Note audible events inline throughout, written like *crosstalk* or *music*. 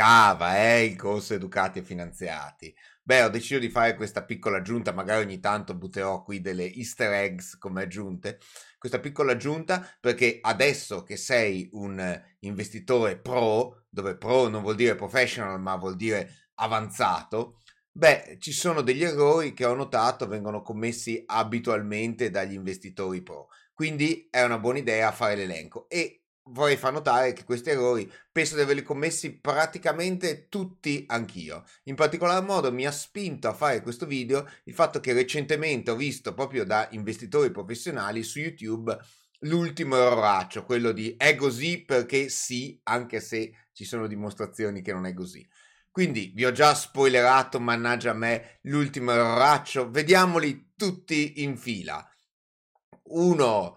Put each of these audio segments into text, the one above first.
mancava, eh, il corso educati e finanziati. Beh, ho deciso di fare questa piccola aggiunta, magari ogni tanto butterò qui delle easter eggs come aggiunte, questa piccola aggiunta perché adesso che sei un investitore pro, dove pro non vuol dire professional ma vuol dire avanzato, beh, ci sono degli errori che ho notato vengono commessi abitualmente dagli investitori pro. Quindi è una buona idea fare l'elenco e vorrei far notare che questi errori penso di averli commessi praticamente tutti anch'io. In particolar modo mi ha spinto a fare questo video il fatto che recentemente ho visto proprio da investitori professionali su YouTube l'ultimo erroraccio, quello di è così perché sì, anche se ci sono dimostrazioni che non è così. Quindi vi ho già spoilerato, mannaggia a me, l'ultimo erroraccio. Vediamoli tutti in fila. 1.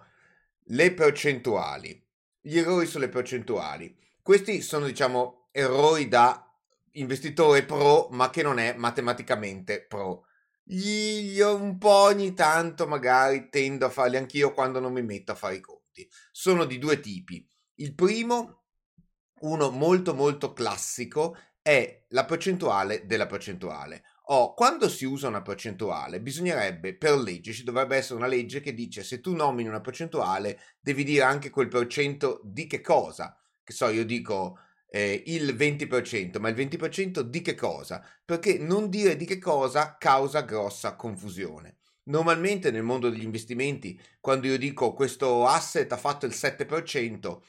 Le percentuali gli errori sulle percentuali. Questi sono, diciamo, errori da investitore pro, ma che non è matematicamente pro. Io un po' ogni tanto magari tendo a farli anch'io quando non mi metto a fare i conti. Sono di due tipi. Il primo, uno molto molto classico, è la percentuale della percentuale. Oh, quando si usa una percentuale, bisognerebbe, per legge, ci dovrebbe essere una legge che dice se tu nomini una percentuale, devi dire anche quel per cento di che cosa. Che so, io dico eh, il 20%, ma il 20% di che cosa? Perché non dire di che cosa causa grossa confusione. Normalmente nel mondo degli investimenti, quando io dico questo asset ha fatto il 7%,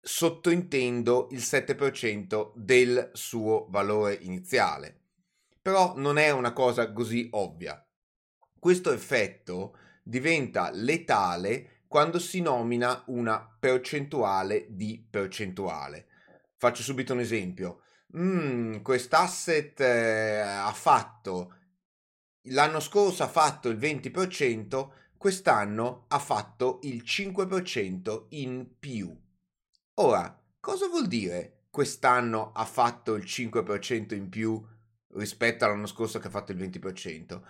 sottointendo il 7% del suo valore iniziale però non è una cosa così ovvia. Questo effetto diventa letale quando si nomina una percentuale di percentuale. Faccio subito un esempio. Mm, quest'asset eh, ha fatto l'anno scorso ha fatto il 20%, quest'anno ha fatto il 5% in più. Ora, cosa vuol dire quest'anno ha fatto il 5% in più rispetto all'anno scorso che ha fatto il 20%.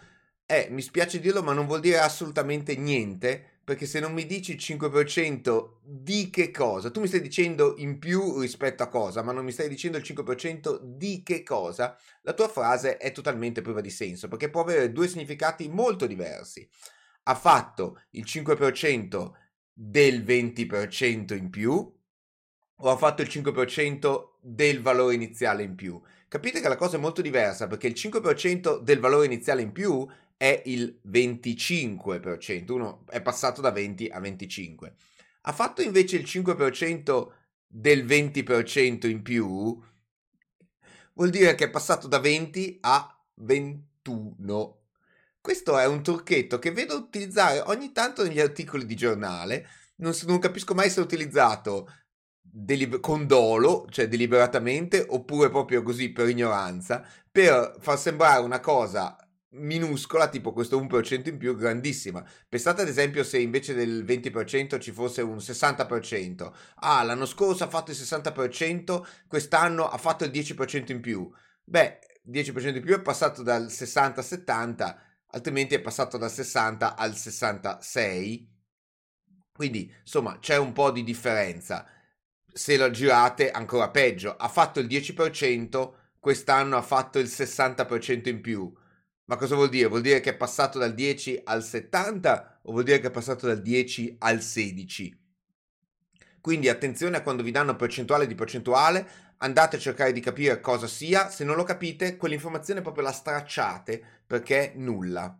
Eh, mi spiace dirlo, ma non vuol dire assolutamente niente, perché se non mi dici il 5% di che cosa, tu mi stai dicendo in più rispetto a cosa, ma non mi stai dicendo il 5% di che cosa, la tua frase è totalmente priva di senso, perché può avere due significati molto diversi. Ha fatto il 5% del 20% in più o ha fatto il 5% del valore iniziale in più. Capite che la cosa è molto diversa perché il 5% del valore iniziale in più è il 25%, uno è passato da 20 a 25. Ha fatto invece il 5% del 20% in più, vuol dire che è passato da 20 a 21. Questo è un trucchetto che vedo utilizzare ogni tanto negli articoli di giornale, non, non capisco mai se è utilizzato delib- con dolo, cioè deliberatamente, oppure proprio così per ignoranza, per far sembrare una cosa minuscola, tipo questo 1% in più, grandissima. Pensate ad esempio se invece del 20% ci fosse un 60%. Ah, l'anno scorso ha fatto il 60%, quest'anno ha fatto il 10% in più. Beh, 10% in più è passato dal 60 al 70, altrimenti è passato dal 60 al 66. Quindi, insomma, c'è un po' di differenza se lo girate ancora peggio. Ha fatto il 10%, quest'anno ha fatto il 60% in più. Ma cosa vuol dire? Vuol dire che è passato dal 10 al 70 o vuol dire che è passato dal 10 al 16? Quindi attenzione a quando vi danno percentuale di percentuale, andate a cercare di capire cosa sia, se non lo capite quell'informazione proprio la stracciate perché è nulla.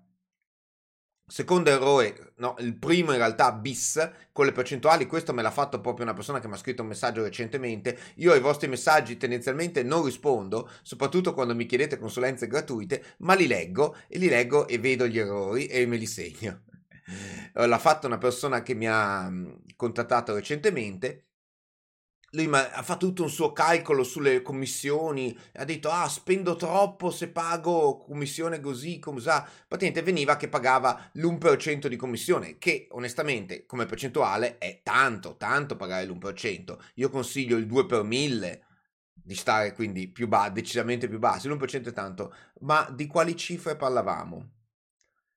Secondo errore, no, il primo in realtà bis con le percentuali, questo me l'ha fatto proprio una persona che mi ha scritto un messaggio recentemente. Io ai vostri messaggi tendenzialmente non rispondo, soprattutto quando mi chiedete consulenze gratuite, ma li leggo e li leggo e vedo gli errori e me li segno. *laughs* L'ha fatto una persona che mi ha contattato recentemente lui ha fatto tutto un suo calcolo sulle commissioni, ha detto ah spendo troppo se pago commissione così, cos'ha. Praticamente veniva che pagava l'1% di commissione, che onestamente come percentuale è tanto, tanto pagare l'1%. Io consiglio il 2 per 1000 di stare quindi più ba- decisamente più basso, l'1% è tanto, ma di quali cifre parlavamo?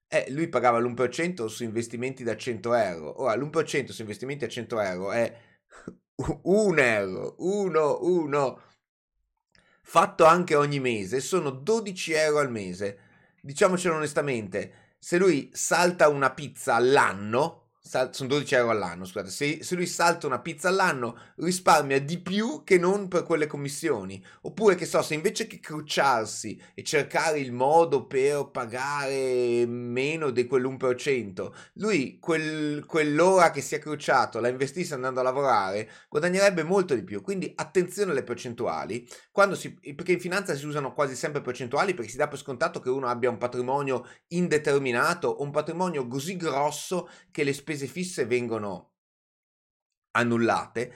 Eh, lui pagava l'1% su investimenti da 100 euro. Ora, l'1% su investimenti a 100 euro è un euro, uno, uno. fatto anche ogni mese, sono 12 euro al mese. Diciamocelo onestamente, se lui salta una pizza all'anno, sono 12 euro all'anno, scusate, se, se, lui salta una pizza all'anno risparmia di più che non per quelle commissioni. Oppure, che so, se invece che crucciarsi e cercare il modo per pagare meno di quell'1%, lui quel, quell'ora che si è crucciato la investisse andando a lavorare, guadagnerebbe molto di più. Quindi attenzione alle percentuali, si, perché in finanza si usano quasi sempre percentuali perché si dà per scontato che uno abbia un patrimonio indeterminato o un patrimonio così grosso che le spese spese fisse vengono annullate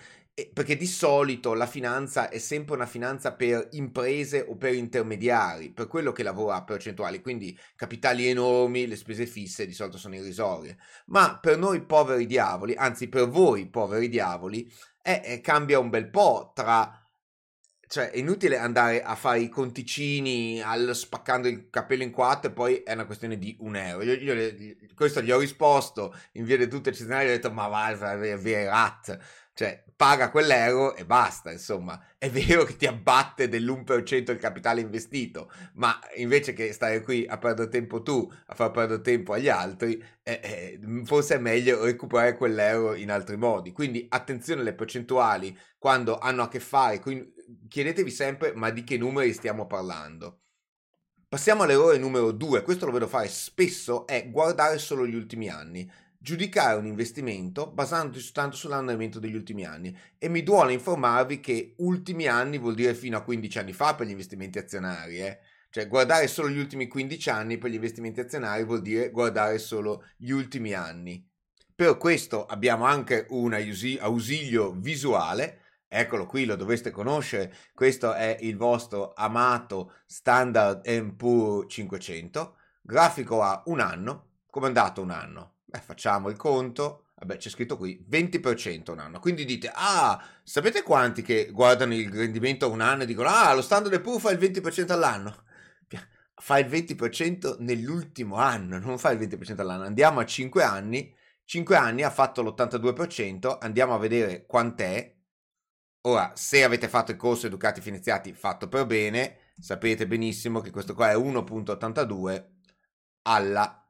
perché di solito la finanza è sempre una finanza per imprese o per intermediari, per quello che lavora a percentuali, quindi capitali enormi, le spese fisse di solito sono irrisorie. Ma per noi poveri diavoli, anzi per voi poveri diavoli, eh, eh, cambia un bel po' tra cioè è inutile andare a fare i conticini al, spaccando il capello in quattro e poi è una questione di un euro. Io, io, questo gli ho risposto in via di tutte eccezionali, gli ho detto ma va, via rat, cioè paga quell'euro e basta, insomma. È vero che ti abbatte dell'1% il capitale investito, ma invece che stare qui a perdere tempo tu, a far perdere tempo agli altri, eh, eh, forse è meglio recuperare quell'euro in altri modi. Quindi attenzione alle percentuali quando hanno a che fare, quindi chiedetevi sempre ma di che numeri stiamo parlando. Passiamo all'errore numero 2, questo lo vedo fare spesso, è guardare solo gli ultimi anni, giudicare un investimento basandosi soltanto sull'andamento degli ultimi anni e mi duole informarvi che ultimi anni vuol dire fino a 15 anni fa per gli investimenti azionari, eh? Cioè, guardare solo gli ultimi 15 anni per gli investimenti azionari vuol dire guardare solo gli ultimi anni. Per questo abbiamo anche un ausilio visuale Eccolo qui, lo dovreste conoscere. Questo è il vostro amato Standard Poor's 500. Grafico a un anno. Come è andato un anno? Beh, facciamo il conto. Vabbè, c'è scritto qui 20% un anno. Quindi dite, ah, sapete quanti che guardano il rendimento a un anno e dicono, ah, lo Standard Poor's fa il 20% all'anno? Fa il 20% nell'ultimo anno, non fa il 20% all'anno. Andiamo a 5 anni. 5 anni ha fatto l'82%. Andiamo a vedere quant'è Ora, se avete fatto il corso Educati Finanziati fatto per bene, sapete benissimo che questo qua è 1.82 alla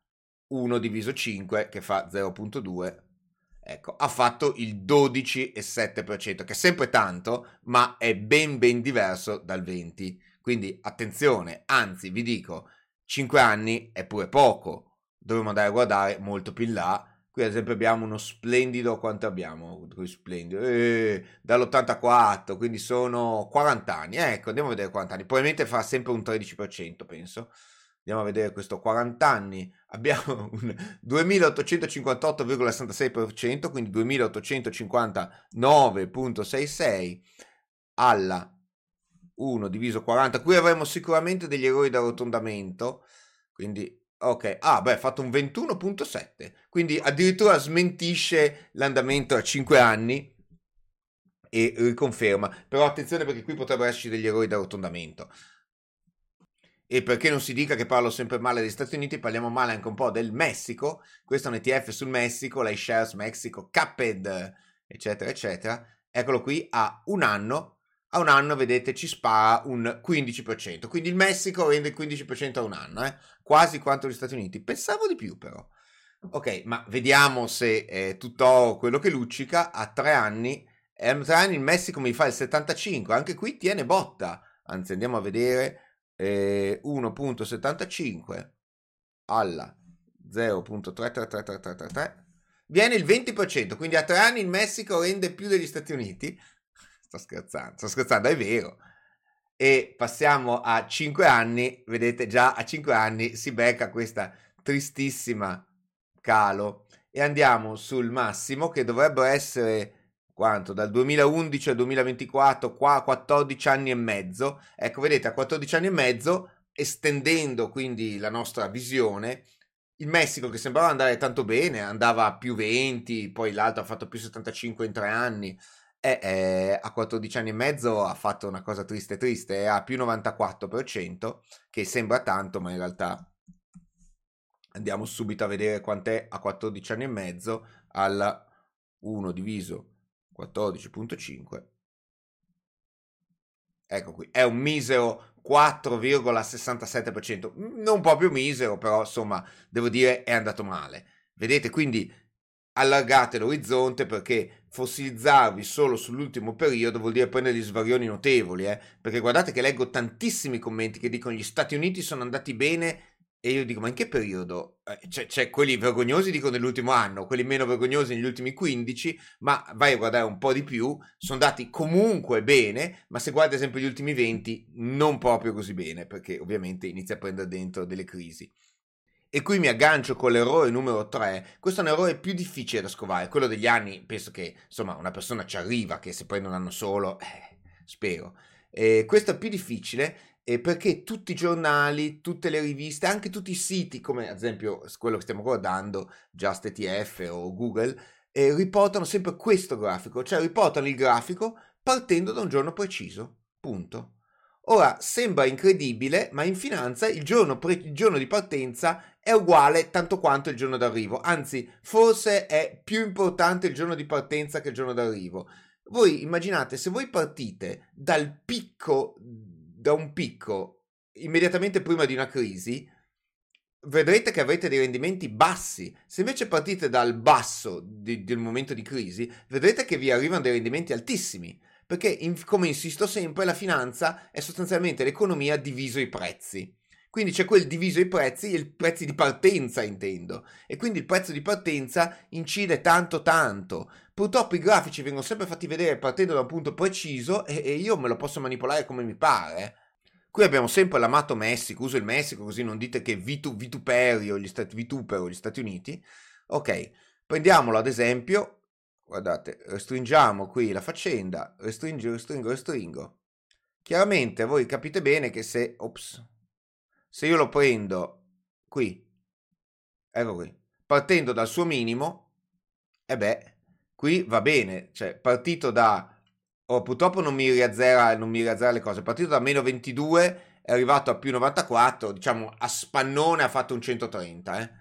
1 diviso 5 che fa 0.2. Ecco, ha fatto il 12,7%, che è sempre tanto, ma è ben ben diverso dal 20. Quindi attenzione, anzi vi dico, 5 anni è pure poco, dovremmo andare a guardare molto più in là Qui ad esempio abbiamo uno splendido, quanto abbiamo? Splendido, eh, dall'84, quindi sono 40 anni. Ecco, andiamo a vedere 40 anni. Probabilmente fa sempre un 13%, penso. Andiamo a vedere questo 40 anni. Abbiamo *laughs* un 2858,66%, quindi 2859,66 alla 1 diviso 40. Qui avremo sicuramente degli errori d'arrotondamento, quindi Ok, ah beh, ha fatto un 21.7, quindi addirittura smentisce l'andamento a 5 anni e riconferma, però attenzione perché qui potrebbero esserci degli errori d'arrotondamento. E perché non si dica che parlo sempre male degli Stati Uniti, parliamo male anche un po' del Messico. Questo è un ETF sul Messico, l'iShares Mexico, Caped, eccetera, eccetera. Eccolo qui, a un anno a un anno, vedete, ci spara un 15%. Quindi il Messico rende il 15% a un anno, eh? quasi quanto gli Stati Uniti. Pensavo di più, però. Ok, ma vediamo se è tutto quello che luccica. A tre anni, a tre anni il Messico mi fa il 75%, anche qui tiene botta. Anzi, andiamo a vedere eh, 1.75 alla 0.333333 viene il 20%, quindi a tre anni il Messico rende più degli Stati Uniti sto scherzando, sto scherzando, è vero. E passiamo a 5 anni, vedete già a 5 anni si becca questa tristissima calo. E andiamo sul massimo che dovrebbe essere quanto? Dal 2011 al 2024 qua a 14 anni e mezzo. Ecco vedete a 14 anni e mezzo estendendo quindi la nostra visione il Messico che sembrava andare tanto bene andava a più 20 poi l'altro ha fatto più 75 in tre anni e eh, a 14 anni e mezzo ha fatto una cosa triste triste, ha più 94%, che sembra tanto, ma in realtà andiamo subito a vedere quant'è a 14 anni e mezzo al 1 diviso 14.5 ecco qui, è un misero 4,67%, non proprio misero, però insomma, devo dire è andato male. Vedete, quindi allargate l'orizzonte perché fossilizzarvi solo sull'ultimo periodo vuol dire prendere degli svarioni notevoli, eh? perché guardate che leggo tantissimi commenti che dicono gli Stati Uniti sono andati bene e io dico ma in che periodo? Eh, c'è, c'è quelli vergognosi dicono nell'ultimo anno, quelli meno vergognosi negli ultimi 15, ma vai a guardare un po' di più, sono andati comunque bene, ma se guardi ad esempio gli ultimi 20 non proprio così bene, perché ovviamente inizia a prendere dentro delle crisi. E qui mi aggancio con l'errore numero 3. Questo è un errore più difficile da scovare. Quello degli anni, penso che insomma una persona ci arriva, che se prende un anno solo, eh, spero. Eh, questo è più difficile eh, perché tutti i giornali, tutte le riviste, anche tutti i siti, come ad esempio quello che stiamo guardando, JustETF o Google, eh, riportano sempre questo grafico, cioè riportano il grafico partendo da un giorno preciso. Punto. Ora, sembra incredibile, ma in finanza il giorno, pre- il giorno di partenza è uguale tanto quanto il giorno d'arrivo, anzi forse è più importante il giorno di partenza che il giorno d'arrivo. Voi immaginate se voi partite dal picco, da un picco immediatamente prima di una crisi, vedrete che avrete dei rendimenti bassi. Se invece partite dal basso di, del momento di crisi, vedrete che vi arrivano dei rendimenti altissimi. Perché, in, come insisto sempre, la finanza è sostanzialmente l'economia diviso i prezzi. Quindi c'è quel diviso i prezzi, i prezzi di partenza intendo, e quindi il prezzo di partenza incide tanto tanto. Purtroppo i grafici vengono sempre fatti vedere partendo da un punto preciso e, e io me lo posso manipolare come mi pare. Qui abbiamo sempre l'amato Messico, uso il Messico così non dite che vitu, vituperio gli Stati, vitupero gli Stati Uniti. Ok, prendiamolo ad esempio guardate, restringiamo qui la faccenda, restringo, restringo, restringo. Chiaramente voi capite bene che se, ops, se io lo prendo qui, ecco qui, partendo dal suo minimo, e eh beh, qui va bene, cioè partito da, oh, purtroppo non mi riazzera, non mi riazzera le cose, partito da meno 22 è arrivato a più 94, diciamo a spannone ha fatto un 130, eh?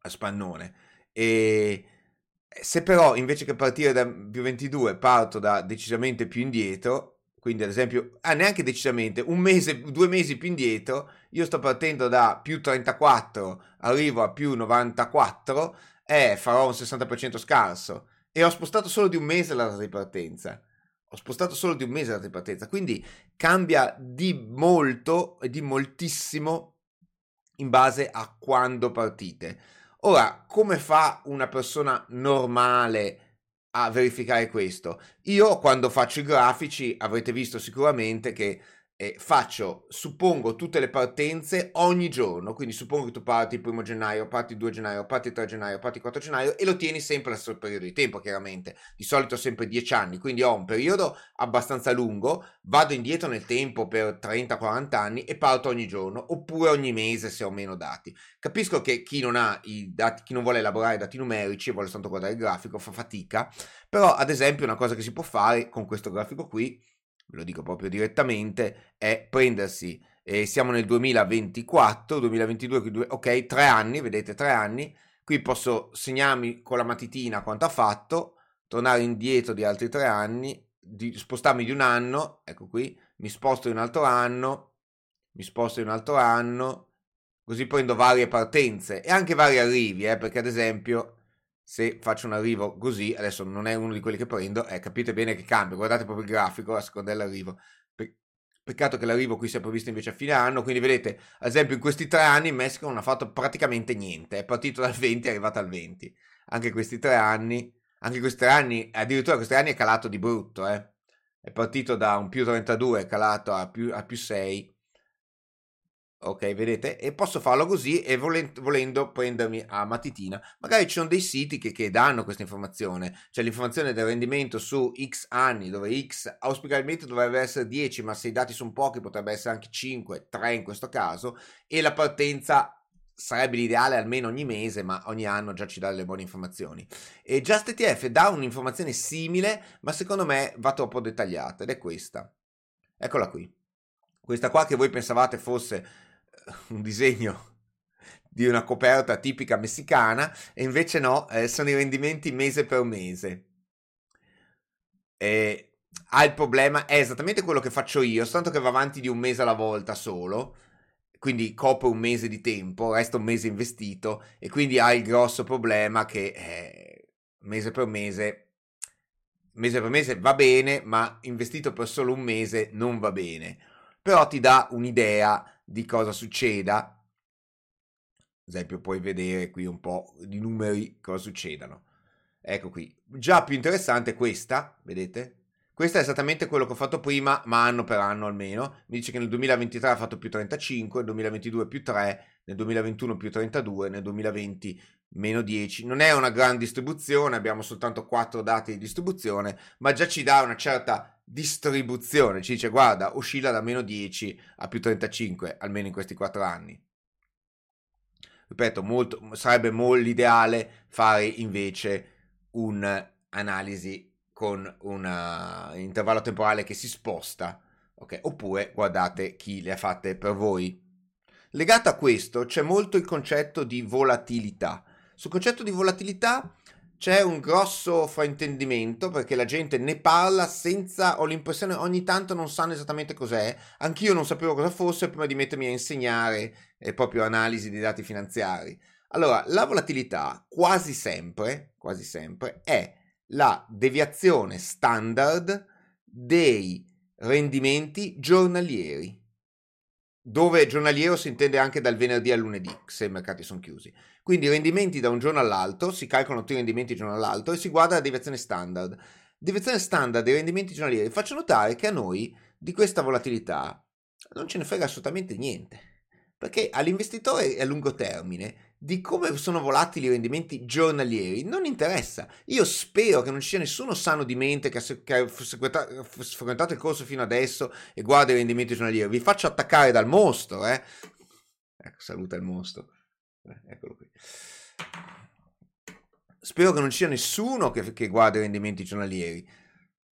a spannone. E se però invece che partire da più 22 parto da decisamente più indietro, quindi ad esempio, ah, neanche decisamente, un mese, due mesi più indietro, io sto partendo da più 34, arrivo a più 94, eh, farò un 60% scarso. E ho spostato solo di un mese la data di partenza. Ho spostato solo di un mese la data di partenza, quindi cambia di molto e di moltissimo in base a quando partite. Ora, come fa una persona normale a verificare questo? Io quando faccio i grafici avrete visto sicuramente che eh, faccio, suppongo, tutte le partenze ogni giorno, quindi suppongo che tu parti il primo gennaio, parti il 2 gennaio, parti il 3 gennaio, parti il 4 gennaio e lo tieni sempre allo stesso periodo di tempo, chiaramente, di solito sempre 10 anni, quindi ho un periodo abbastanza lungo, vado indietro nel tempo per 30-40 anni e parto ogni giorno, oppure ogni mese se ho meno dati. Capisco che chi non ha i dati, chi non vuole elaborare dati numerici e vuole soltanto guardare il grafico fa fatica, però ad esempio una cosa che si può fare con questo grafico qui ve lo dico proprio direttamente, è prendersi, eh, siamo nel 2024, 2022, ok, tre anni, vedete, tre anni, qui posso segnarmi con la matitina quanto ha fatto, tornare indietro di altri tre anni, di, spostarmi di un anno, ecco qui, mi sposto di un altro anno, mi sposto di un altro anno, così prendo varie partenze e anche vari arrivi, eh, perché ad esempio se faccio un arrivo così, adesso non è uno di quelli che prendo, eh, capite bene che cambia, guardate proprio il grafico a seconda dell'arrivo. Pe- peccato che l'arrivo qui sia previsto invece a fine anno, quindi vedete, ad esempio in questi tre anni il Messico non ha fatto praticamente niente, è partito dal 20 e è arrivato al 20. Anche questi tre anni, anche questi tre anni, addirittura questi anni è calato di brutto, eh. È partito da un più 32, è calato a più, a più 6 Ok, vedete? E posso farlo così e volendo, volendo prendermi a matitina. Magari ci sono dei siti che, che danno questa informazione, cioè l'informazione del rendimento su X anni, dove X auspicabilmente dovrebbe essere 10, ma se i dati sono pochi potrebbe essere anche 5, 3 in questo caso, e la partenza sarebbe l'ideale almeno ogni mese, ma ogni anno già ci dà delle buone informazioni. E JustETF dà un'informazione simile, ma secondo me va troppo dettagliata, ed è questa. Eccola qui. Questa qua che voi pensavate fosse *laughs* un disegno di una coperta tipica messicana e invece no, eh, sono i rendimenti mese per mese. E ha il problema, è esattamente quello che faccio io, soltanto che va avanti di un mese alla volta solo, quindi copre un mese di tempo, resta un mese investito e quindi ha il grosso problema che eh, mese per mese, mese per mese va bene, ma investito per solo un mese non va bene. Però ti dà un'idea di cosa succeda. Ad esempio, puoi vedere qui un po' di numeri cosa succedano. Ecco qui, già più interessante questa, vedete? Questo è esattamente quello che ho fatto prima, ma anno per anno almeno. Mi dice che nel 2023 ha fatto più 35, nel 2022 più 3, nel 2021 più 32, nel 2020 meno 10. Non è una gran distribuzione, abbiamo soltanto 4 dati di distribuzione, ma già ci dà una certa distribuzione. Ci dice, guarda, oscilla da meno 10 a più 35, almeno in questi 4 anni. Ripeto, molto, sarebbe molto l'ideale fare invece un'analisi con un uh, intervallo temporale che si sposta, ok? Oppure guardate chi le ha fatte per voi. Legato a questo c'è molto il concetto di volatilità. Sul concetto di volatilità c'è un grosso fraintendimento perché la gente ne parla senza, ho l'impressione ogni tanto non sanno esattamente cos'è. Anch'io non sapevo cosa fosse prima di mettermi a insegnare eh, proprio analisi dei dati finanziari. Allora, la volatilità quasi sempre, quasi sempre è la deviazione standard dei rendimenti giornalieri, dove giornaliero si intende anche dal venerdì al lunedì, se i mercati sono chiusi. Quindi rendimenti da un giorno all'altro, si calcolano tutti i rendimenti giorno all'altro e si guarda la deviazione standard. Deviazione standard dei rendimenti giornalieri. Faccio notare che a noi di questa volatilità non ce ne frega assolutamente niente, perché all'investitore a lungo termine di come sono volatili i rendimenti giornalieri non interessa. Io spero che non ci sia nessuno sano di mente che ha, frequentato il corso fino adesso e guarda i rendimenti giornalieri. Vi faccio attaccare dal mostro, eh. Ecco, saluta il mostro. Eh, eccolo qui. Spero che non ci sia nessuno che, che guarda i rendimenti giornalieri.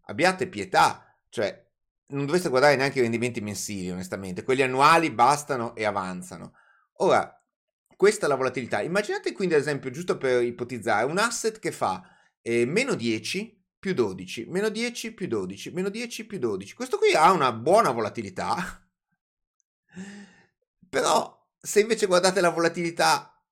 Abbiate pietà, cioè non dovreste guardare neanche i rendimenti mensili, onestamente. Quelli annuali bastano e avanzano. Ora, questa è la volatilità. Immaginate quindi, ad esempio, giusto per ipotizzare, un asset che fa eh, meno 10 più 12, meno 10 più 12, meno 10 più 12. Questo qui ha una buona volatilità, *laughs* però se invece guardate la volatilità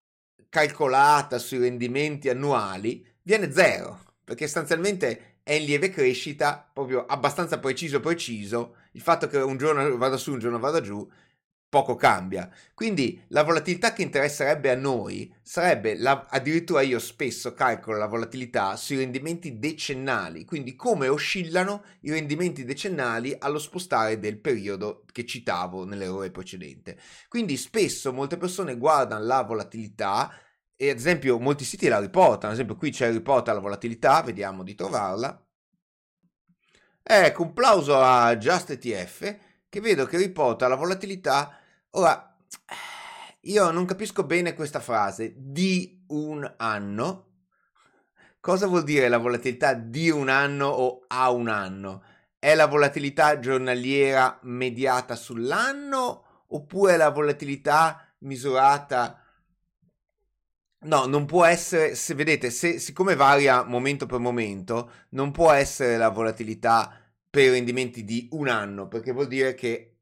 calcolata sui rendimenti annuali, viene zero, perché sostanzialmente è in lieve crescita, proprio abbastanza preciso preciso, il fatto che un giorno vada su, un giorno vada giù, poco cambia. Quindi la volatilità che interesserebbe a noi sarebbe, la, addirittura io spesso calcolo la volatilità sui rendimenti decennali, quindi come oscillano i rendimenti decennali allo spostare del periodo che citavo nell'errore precedente. Quindi spesso molte persone guardano la volatilità e ad esempio molti siti la riportano, ad esempio qui c'è il report alla volatilità, vediamo di trovarla. Ecco, un plauso a JustETF che vedo che riporta la volatilità Ora, io non capisco bene questa frase, di un anno. Cosa vuol dire la volatilità di un anno o a un anno? È la volatilità giornaliera mediata sull'anno oppure la volatilità misurata... No, non può essere, se vedete, se, siccome varia momento per momento, non può essere la volatilità per rendimenti di un anno, perché vuol dire che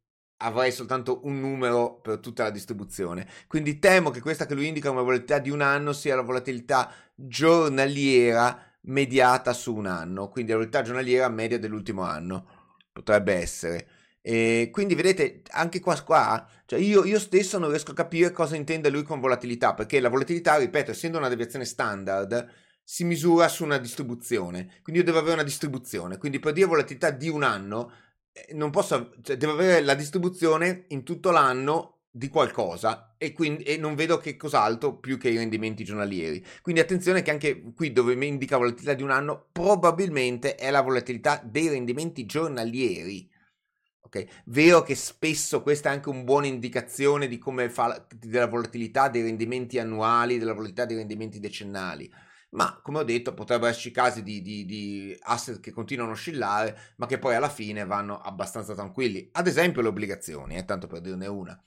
avrei soltanto un numero per tutta la distribuzione. Quindi temo che questa che lui indica come volatilità di un anno sia la volatilità giornaliera mediata su un anno, quindi la volatilità giornaliera media dell'ultimo anno. Potrebbe essere. E quindi vedete anche qua, qua cioè io, io, stesso non riesco a capire cosa intende lui con volatilità, perché la volatilità, ripeto, essendo una deviazione standard, si misura su una distribuzione. Quindi io devo avere una distribuzione. Quindi per dire volatilità di un anno, non posso, cioè, devo avere la distribuzione in tutto l'anno di qualcosa e, quindi, e non vedo che cos'altro più che i rendimenti giornalieri. Quindi attenzione che anche qui dove mi indica volatilità di un anno, probabilmente è la volatilità dei rendimenti giornalieri. Okay. Vero che spesso questa è anche una buona indicazione di come fa della volatilità dei rendimenti annuali, della volatilità dei rendimenti decennali ma come ho detto potrebbero esserci casi di, di, di, asset che continuano a oscillare ma che poi alla fine vanno abbastanza tranquilli ad esempio le obbligazioni eh, tanto per dirne una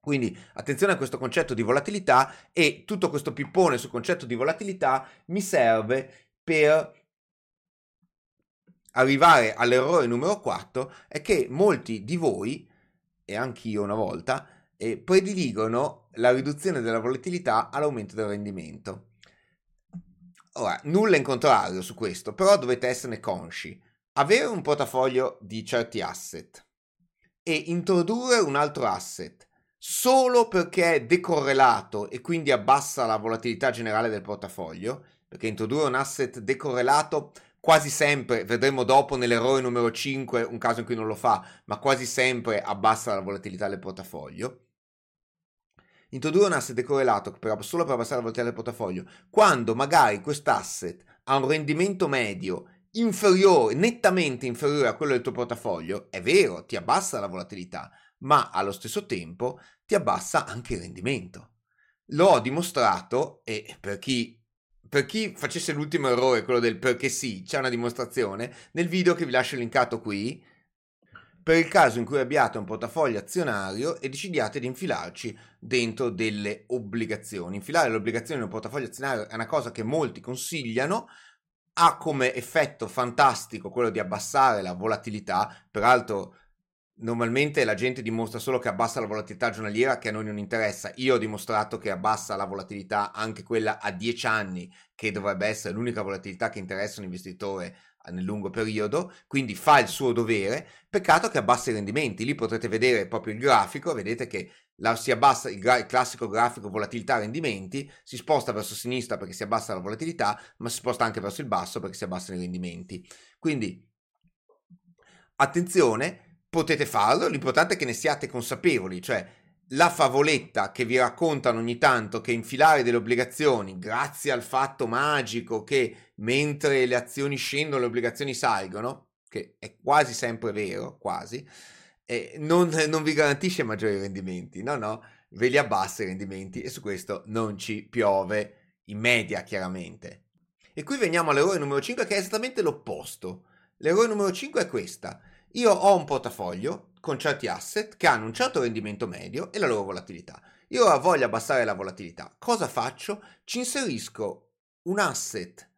quindi attenzione a questo concetto di volatilità e tutto questo pippone sul concetto di volatilità mi serve per arrivare all'errore numero 4 è che molti di voi, e anch'io una volta, eh, prediligono la riduzione della volatilità all'aumento del rendimento. Ora, nulla in contrario su questo, però dovete esserne consci. Avere un portafoglio di certi asset e introdurre un altro asset solo perché è decorrelato e quindi abbassa la volatilità generale del portafoglio, perché introdurre un asset decorrelato quasi sempre, vedremo dopo nell'errore numero 5 un caso in cui non lo fa, ma quasi sempre abbassa la volatilità del portafoglio. Introdurre un asset decorrelato per, solo per abbassare la volatilità del portafoglio, quando magari quest'asset ha un rendimento medio inferiore, nettamente inferiore a quello del tuo portafoglio, è vero, ti abbassa la volatilità, ma allo stesso tempo ti abbassa anche il rendimento. L'ho dimostrato e per chi, per chi facesse l'ultimo errore, quello del perché sì, c'è una dimostrazione nel video che vi lascio linkato qui, per il caso in cui abbiate un portafoglio azionario e decidiate di infilarci dentro delle obbligazioni. Infilare le obbligazioni in un portafoglio azionario è una cosa che molti consigliano, ha come effetto fantastico quello di abbassare la volatilità, peraltro normalmente la gente dimostra solo che abbassa la volatilità giornaliera che a noi non interessa. Io ho dimostrato che abbassa la volatilità anche quella a 10 anni, che dovrebbe essere l'unica volatilità che interessa un investitore nel lungo periodo, quindi fa il suo dovere, peccato che abbassa i rendimenti, lì potrete vedere proprio il grafico, vedete che la, si abbassa il, gra- il classico grafico volatilità rendimenti, si sposta verso sinistra perché si abbassa la volatilità, ma si sposta anche verso il basso perché si abbassano i rendimenti. Quindi attenzione, potete farlo, l'importante è che ne siate consapevoli, cioè la favoletta che vi raccontano ogni tanto che infilare delle obbligazioni grazie al fatto magico che mentre le azioni scendono le obbligazioni salgono, che è quasi sempre vero, quasi, eh, non, non, vi garantisce maggiori rendimenti, no no, ve li abbassa i rendimenti e su questo non ci piove in media chiaramente. E qui veniamo all'errore numero 5 che è esattamente l'opposto. L'errore numero 5 è questa. Io ho un portafoglio con certi asset che hanno un certo rendimento medio e la loro volatilità. Io ora voglio abbassare la volatilità. Cosa faccio? Ci inserisco un asset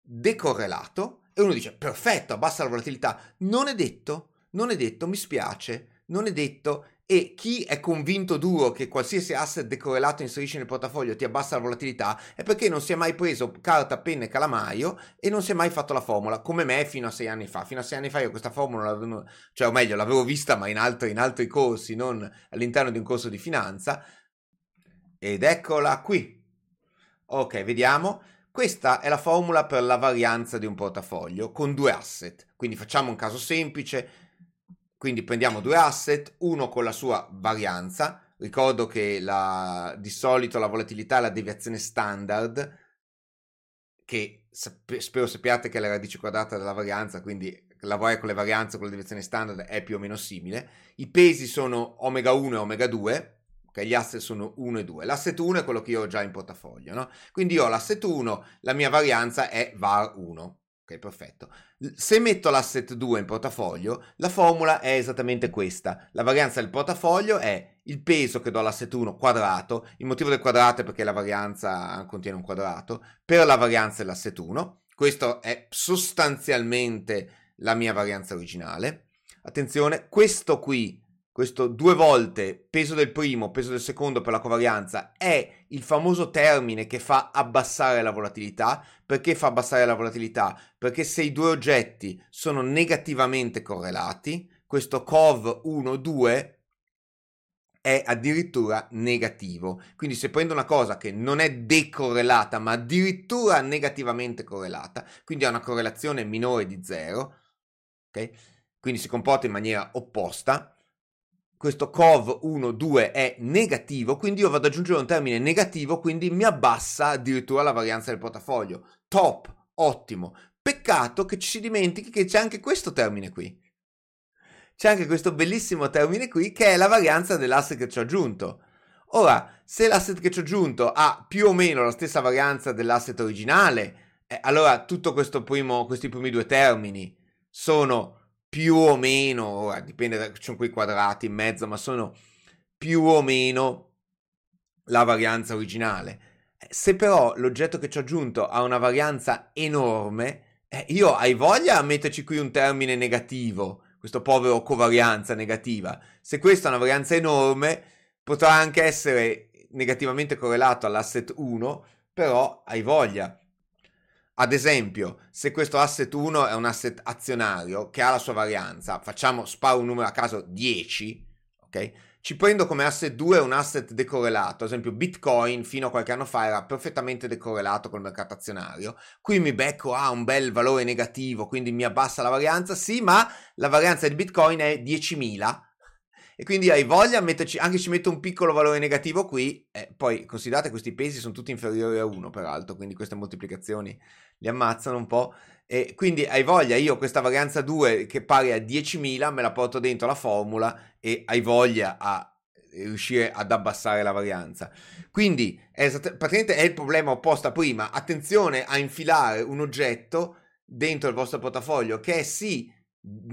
decorrelato e uno dice perfetto, abbassa la volatilità. Non è detto, non è detto, mi spiace, non è detto e chi è convinto duro che qualsiasi asset decorrelato inserisce nel portafoglio ti abbassa la volatilità è perché non si è mai preso carta, penna e calamaio e non si è mai fatto la formula, come me fino a sei anni fa. Fino a sei anni fa io questa formula l'avevo, cioè o meglio, l'avevo vista ma in altri, in altri corsi, non all'interno di un corso di finanza. Ed eccola qui. Ok, vediamo. Questa è la formula per la varianza di un portafoglio con due asset. Quindi facciamo un caso semplice quindi prendiamo due asset, uno con la sua varianza. Ricordo che la, di solito la volatilità è la deviazione standard, che spero sappiate che è la radice quadrata della varianza, quindi lavorare con le varianze con la deviazione standard è più o meno simile. I pesi sono omega 1 e omega 2, okay? gli asset sono 1 e 2. L'asset 1 è quello che io ho già in portafoglio, no? Quindi io ho l'asset 1, la mia varianza è var 1. Ok, perfetto. Se metto l'asset 2 in portafoglio, la formula è esattamente questa. La varianza del portafoglio è il peso che do all'asset 1 quadrato. Il motivo del quadrato è perché la varianza contiene un quadrato. Per la varianza dell'asset 1. Questo è sostanzialmente la mia varianza originale. Attenzione, questo qui questo due volte peso del primo, peso del secondo per la covarianza è il famoso termine che fa abbassare la volatilità. Perché fa abbassare la volatilità? Perché se i due oggetti sono negativamente correlati, questo COV 1, 2 è addirittura negativo. Quindi se prendo una cosa che non è decorrelata, ma addirittura negativamente correlata, quindi ha una correlazione minore di 0, ok? Quindi si comporta in maniera opposta, questo cov 1, 2 è negativo, quindi io vado ad aggiungere un termine negativo, quindi mi abbassa addirittura la varianza del portafoglio. Top, ottimo. Peccato che ci si dimentichi che c'è anche questo termine qui. C'è anche questo bellissimo termine qui che è la varianza dell'asset che ci ho aggiunto. Ora, se l'asset che ci ho aggiunto ha più o meno la stessa varianza dell'asset originale, eh, allora tutti questi primi due termini sono più o meno, ora dipende, ci sono quei quadrati in mezzo, ma sono più o meno la varianza originale. Se però l'oggetto che ci ho aggiunto ha una varianza enorme, Eh, io hai voglia a metterci qui un termine negativo, questo povero covarianza negativa. Se questa è una varianza enorme, potrà anche essere negativamente correlato all'asset 1, però hai voglia. Ad esempio, se questo asset 1 è un asset azionario che ha la sua varianza, facciamo, sparo un numero a caso 10, ok? Ci prendo come asset 2 un asset decorrelato, ad esempio Bitcoin fino a qualche anno fa era perfettamente decorrelato col mercato azionario. Qui mi becco a ah, un bel valore negativo, quindi mi abbassa la varianza, sì, ma la varianza di Bitcoin è 10.000 e quindi hai voglia metterci, anche se ci metto un piccolo valore negativo qui, eh, poi considerate questi pesi sono tutti inferiori a 1 peraltro, quindi queste moltiplicazioni li ammazzano un po'. E quindi hai voglia, io questa varianza 2 che pari a 10.000 me la porto dentro la formula e hai voglia a riuscire ad abbassare la varianza. Quindi è praticamente è il problema opposto a prima. Attenzione a infilare un oggetto dentro il vostro portafoglio che è sì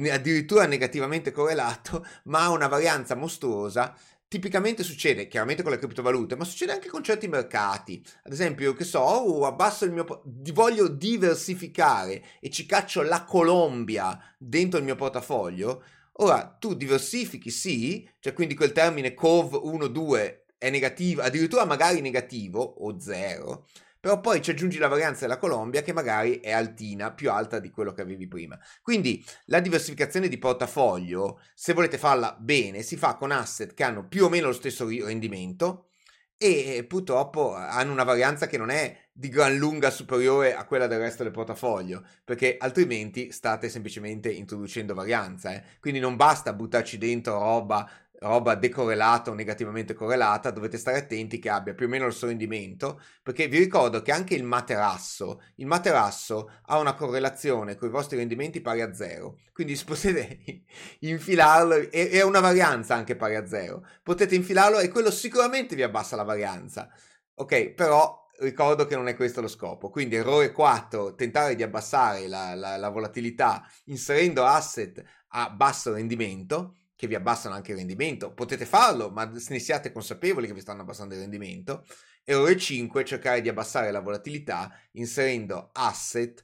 addirittura negativamente correlato, *laughs* ma ha una varianza mostruosa tipicamente succede chiaramente con le criptovalute, ma succede anche con certi mercati. Ad esempio, che so, oh, abbasso il mio voglio diversificare e ci caccio la Colombia dentro il mio portafoglio. Ora, tu diversifichi, sì, cioè quindi quel termine COV 1-2 è negativo, addirittura magari negativo o zero, però poi ci aggiungi la varianza della Colombia che magari è altina, più alta di quello che avevi prima. Quindi la diversificazione di portafoglio, se volete farla bene, si fa con asset che hanno più o meno lo stesso rendimento e purtroppo hanno una varianza che non è di gran lunga superiore a quella del resto del portafoglio, perché altrimenti state semplicemente introducendo varianza. Eh? Quindi non basta buttarci dentro roba roba decorrelata o negativamente correlata, dovete stare attenti che abbia più o meno il suo rendimento, perché vi ricordo che anche il materasso, il materasso ha una correlazione con i vostri rendimenti pari a zero, quindi *laughs* potete infilarlo, è una varianza anche pari a zero, potete infilarlo e quello sicuramente vi abbassa la varianza, ok? Però ricordo che non è questo lo scopo. Quindi errore 4, tentare di abbassare la, la, la, volatilità inserendo asset a basso rendimento che vi abbassano anche il rendimento. Potete farlo, ma ne siate consapevoli che vi stanno abbassando il rendimento. E ore 5 cercare di abbassare la volatilità inserendo asset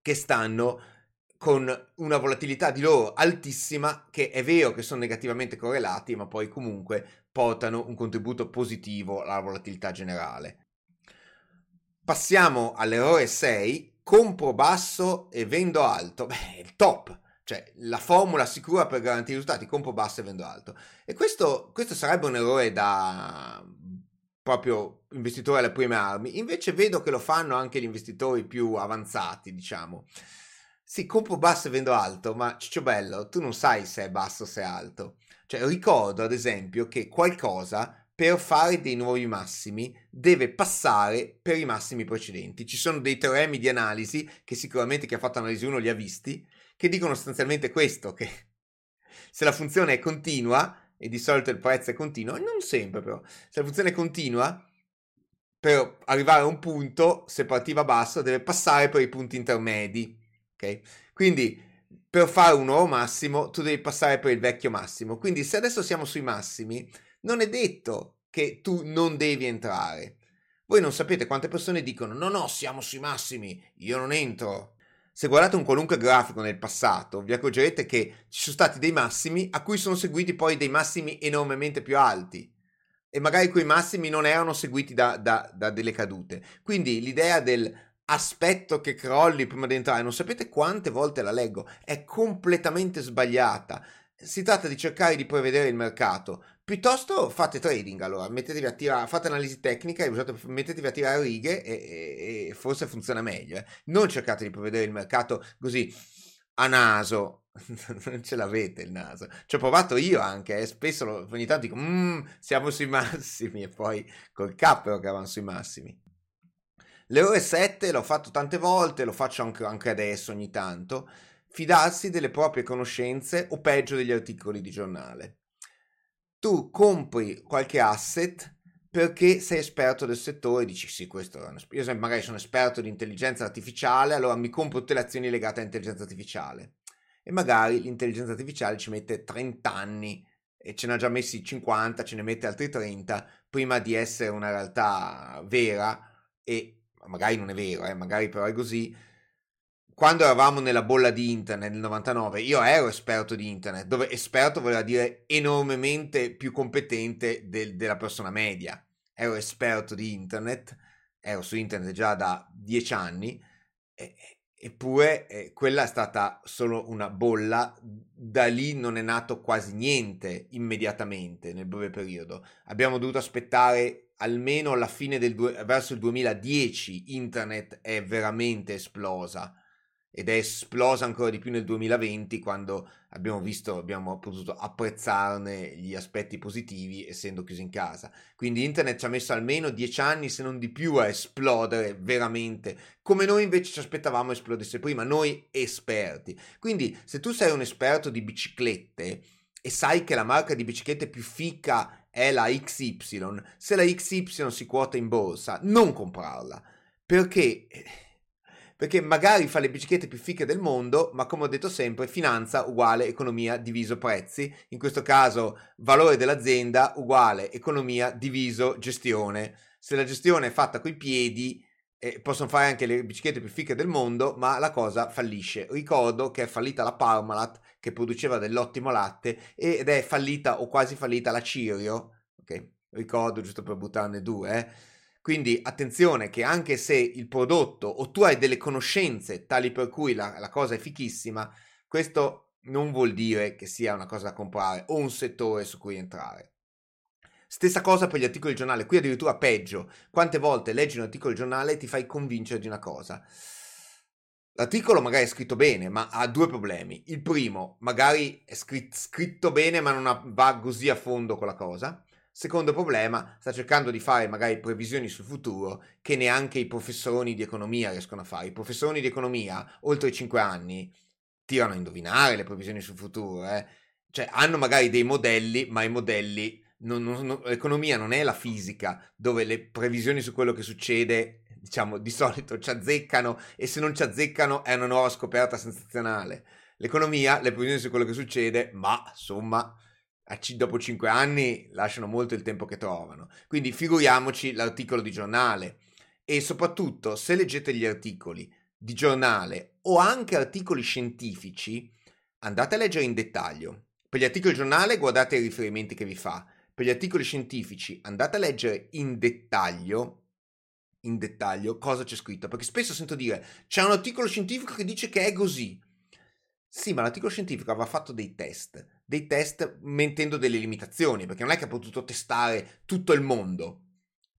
che stanno con una volatilità di loro altissima, che è vero che sono negativamente correlati, ma poi comunque portano un contributo positivo alla volatilità generale. Passiamo all'errore 6, compro basso e vendo alto. Beh, il top cioè, la formula sicura per garantire i risultati, compro basso e vendo alto. E questo, questo sarebbe un errore da proprio investitore alle prime armi. Invece vedo che lo fanno anche gli investitori più avanzati, diciamo. Sì, compro basso e vendo alto, ma Ciccio Bello, tu non sai se è basso o se è alto. Cioè, ricordo ad esempio che qualcosa per fare dei nuovi massimi deve passare per i massimi precedenti. Ci sono dei teoremi di analisi che sicuramente chi ha fatto analisi 1 li ha visti, che dicono sostanzialmente questo, che se la funzione è continua, e di solito il prezzo è continuo, non sempre però, se la funzione è continua, per arrivare a un punto, se partiva basso, deve passare per i punti intermedi, ok? Quindi per fare un nuovo massimo, tu devi passare per il vecchio massimo. Quindi se adesso siamo sui massimi, non è detto che tu non devi entrare. Voi non sapete quante persone dicono no, no, siamo sui massimi, io non entro. Se guardate un qualunque grafico nel passato, vi accorgerete che ci sono stati dei massimi a cui sono seguiti poi dei massimi enormemente più alti. E magari quei massimi non erano seguiti da, da, da delle cadute. Quindi l'idea del aspetto che crolli prima di entrare, non sapete quante volte la leggo, è completamente sbagliata. Si tratta di cercare di prevedere il mercato. Piuttosto fate trading, allora, mettetevi a tirare, fate analisi tecnica e mettetevi a tirare righe e, e, e forse funziona meglio. Eh. Non cercate di prevedere il mercato così a naso, *laughs* non ce l'avete il naso. Ci ho provato io anche, eh. spesso lo, ogni tanto dico, mmm, siamo sui *laughs* massimi e poi col cappero che eravamo sui massimi. L'eroe 7 l'ho fatto tante volte, lo faccio anche, anche adesso ogni tanto. Fidarsi delle proprie conoscenze o peggio degli articoli di giornale tu compri qualche asset perché sei esperto del settore e dici sì, questo è io esempio, magari sono esperto di intelligenza artificiale, allora mi compro tutte le azioni legate all'intelligenza artificiale. E magari l'intelligenza artificiale ci mette 30 anni e ce ne ha già messi 50, ce ne mette altri 30 prima di essere una realtà vera e magari non è vero, eh, magari però è così. Quando eravamo nella bolla di internet nel 99, io ero esperto di internet, dove esperto voleva dire enormemente più competente del, della persona media. Ero esperto di internet, ero su internet già da dieci anni, e, eppure eh, quella è stata solo una bolla, da lì non è nato quasi niente immediatamente nel breve periodo. Abbiamo dovuto aspettare almeno alla fine del verso il 2010 internet è veramente esplosa ed è esplosa ancora di più nel 2020 quando abbiamo visto, abbiamo potuto apprezzarne gli aspetti positivi essendo chiusi in casa. Quindi internet ci ha messo almeno dieci anni, se non di più, a esplodere veramente, come noi invece ci aspettavamo esplodesse prima, noi esperti. Quindi se tu sei un esperto di biciclette e sai che la marca di biciclette più ficca è la XY, se la XY si quota in borsa, non comprarla, perché perché magari fa le biciclette più fiche del mondo, ma come ho detto sempre, finanza uguale economia diviso prezzi, in questo caso valore dell'azienda uguale economia diviso gestione. Se la gestione è fatta coi piedi, eh, possono fare anche le biciclette più fiche del mondo, ma la cosa fallisce. Ricordo che è fallita la Parmalat, che produceva dell'ottimo latte, ed è fallita o quasi fallita la Cirio, ok? Ricordo giusto per buttarne due, eh? Quindi attenzione che anche se il prodotto o tu hai delle conoscenze tali per cui la, la cosa è fichissima, questo non vuol dire che sia una cosa da comprare o un settore su cui entrare. Stessa cosa per gli articoli di giornale, qui addirittura peggio. Quante volte leggi un articolo di giornale e ti fai convincere di una cosa? L'articolo magari è scritto bene, ma ha due problemi. Il primo, magari è scritto bene, ma non va così a fondo con la cosa. Secondo problema, sta cercando di fare magari previsioni sul futuro che neanche i professori di economia riescono a fare. I professori di economia, oltre i 5 anni, tirano a indovinare le previsioni sul futuro. Eh? Cioè, hanno magari dei modelli, ma i modelli... Non, non, l'economia non è la fisica, dove le previsioni su quello che succede, diciamo, di solito ci azzeccano e se non ci azzeccano è una nuova scoperta sensazionale. L'economia, le previsioni su quello che succede, ma insomma dopo cinque anni lasciano molto il tempo che trovano. Quindi figuriamoci l'articolo di giornale e soprattutto se leggete gli articoli di giornale o anche articoli scientifici, andate a leggere in dettaglio. Per gli articoli di giornale guardate i riferimenti che vi fa. Per gli articoli scientifici andate a leggere in dettaglio in dettaglio cosa c'è scritto, perché spesso sento dire c'è un articolo scientifico che dice che è così. Sì, ma l'articolo scientifico aveva fatto dei test, dei test mettendo delle limitazioni, perché non è che ha potuto testare tutto il mondo,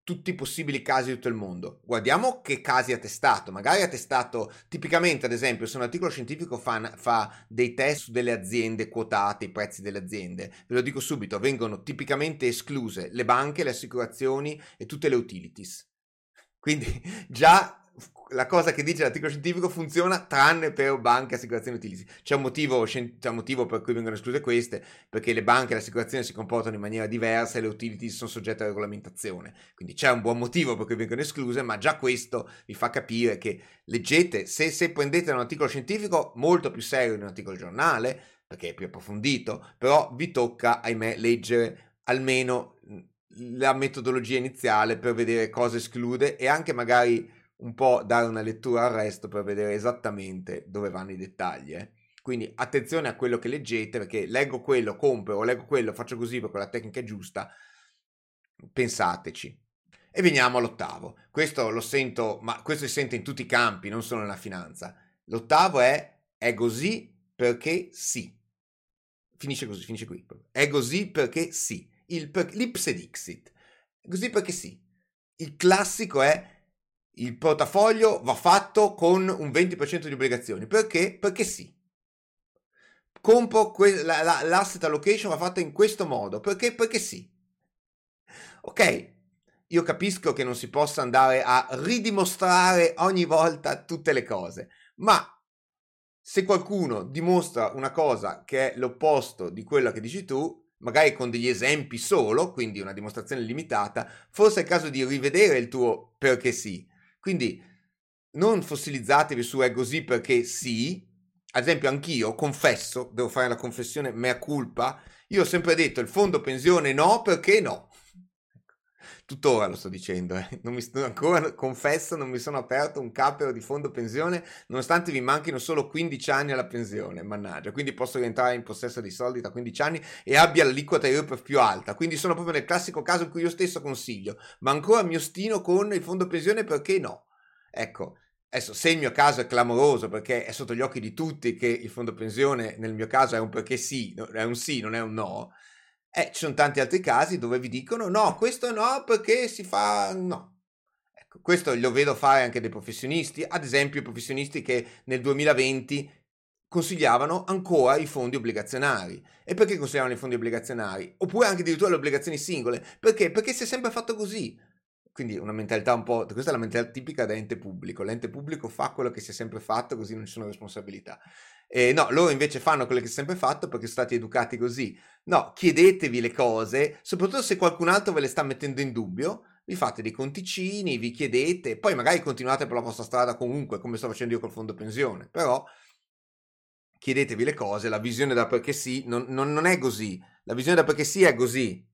tutti i possibili casi di tutto il mondo. Guardiamo che casi ha testato. Magari ha testato, tipicamente ad esempio, se un articolo scientifico fa, fa dei test su delle aziende quotate, i prezzi delle aziende, ve lo dico subito, vengono tipicamente escluse le banche, le assicurazioni e tutte le utilities. Quindi *laughs* già la cosa che dice l'articolo scientifico funziona tranne per banche, assicurazioni e utility. C'è un, motivo, c'è un motivo per cui vengono escluse queste, perché le banche e le assicurazioni si comportano in maniera diversa e le utility sono soggette a regolamentazione. Quindi c'è un buon motivo per cui vengono escluse, ma già questo vi fa capire che leggete, se, se prendete un articolo scientifico molto più serio di un articolo giornale, perché è più approfondito, però vi tocca, ahimè, leggere almeno la metodologia iniziale per vedere cosa esclude e anche magari un po' dare una lettura al resto per vedere esattamente dove vanno i dettagli. Eh. Quindi attenzione a quello che leggete, perché leggo quello, compro, leggo quello, faccio così perché la tecnica è giusta. Pensateci. E veniamo all'ottavo. Questo lo sento, ma questo si sente in tutti i campi, non solo nella finanza. L'ottavo è è così perché sì. Finisce così, finisce qui. È così perché sì. Il per, l'ipse dixit. Così perché sì. Il classico è il portafoglio va fatto con un 20% di obbligazioni. Perché? Perché sì. Compro que- la, la, l'asset allocation va fatta in questo modo. Perché? Perché sì. Ok, io capisco che non si possa andare a ridimostrare ogni volta tutte le cose, ma se qualcuno dimostra una cosa che è l'opposto di quello che dici tu, magari con degli esempi solo, quindi una dimostrazione limitata, forse è il caso di rivedere il tuo perché sì quindi non fossilizzatevi su è così perché sì. Ad esempio, anch'io confesso, devo fare la confessione mea culpa. Io ho sempre detto il fondo pensione no perché no. Tuttora lo sto dicendo, eh. non mi, ancora confesso, non mi sono aperto un capero di fondo pensione, nonostante mi manchino solo 15 anni alla pensione, mannaggia, quindi posso rientrare in possesso di soldi tra 15 anni e abbia l'aliquota IRPEF più alta, quindi sono proprio nel classico caso in cui io stesso consiglio, ma ancora mi ostino con il fondo pensione perché no? Ecco, Adesso, se il mio caso è clamoroso perché è sotto gli occhi di tutti che il fondo pensione nel mio caso è un perché sì, è un sì, non è un no, eh, ci sono tanti altri casi dove vi dicono no, questo no perché si fa no. Ecco, questo lo vedo fare anche dei professionisti, ad esempio professionisti che nel 2020 consigliavano ancora i fondi obbligazionari. E perché consigliavano i fondi obbligazionari? Oppure anche addirittura le obbligazioni singole. Perché? Perché si è sempre fatto così. Quindi una mentalità un po'... Questa è la mentalità tipica da ente pubblico. L'ente pubblico fa quello che si è sempre fatto, così non ci sono responsabilità. E no, loro invece fanno quello che è sempre fatto perché sono stati educati così. No, chiedetevi le cose, soprattutto se qualcun altro ve le sta mettendo in dubbio, vi fate dei conticini, vi chiedete, poi magari continuate per la vostra strada comunque, come sto facendo io col fondo pensione, però chiedetevi le cose, la visione da perché sì non, non, non è così, la visione da perché sì è così,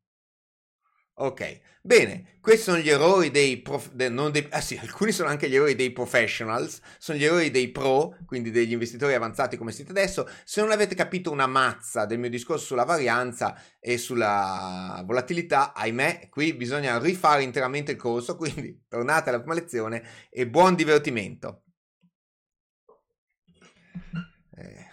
Ok, bene, questi sono gli errori dei, prof, de, dei ah sì, alcuni sono anche gli errori dei professionals, sono gli errori dei pro, quindi degli investitori avanzati come siete adesso. Se non avete capito una mazza del mio discorso sulla varianza e sulla volatilità, ahimè, qui bisogna rifare interamente il corso, quindi *laughs* tornate alla prima lezione e buon divertimento. Eh.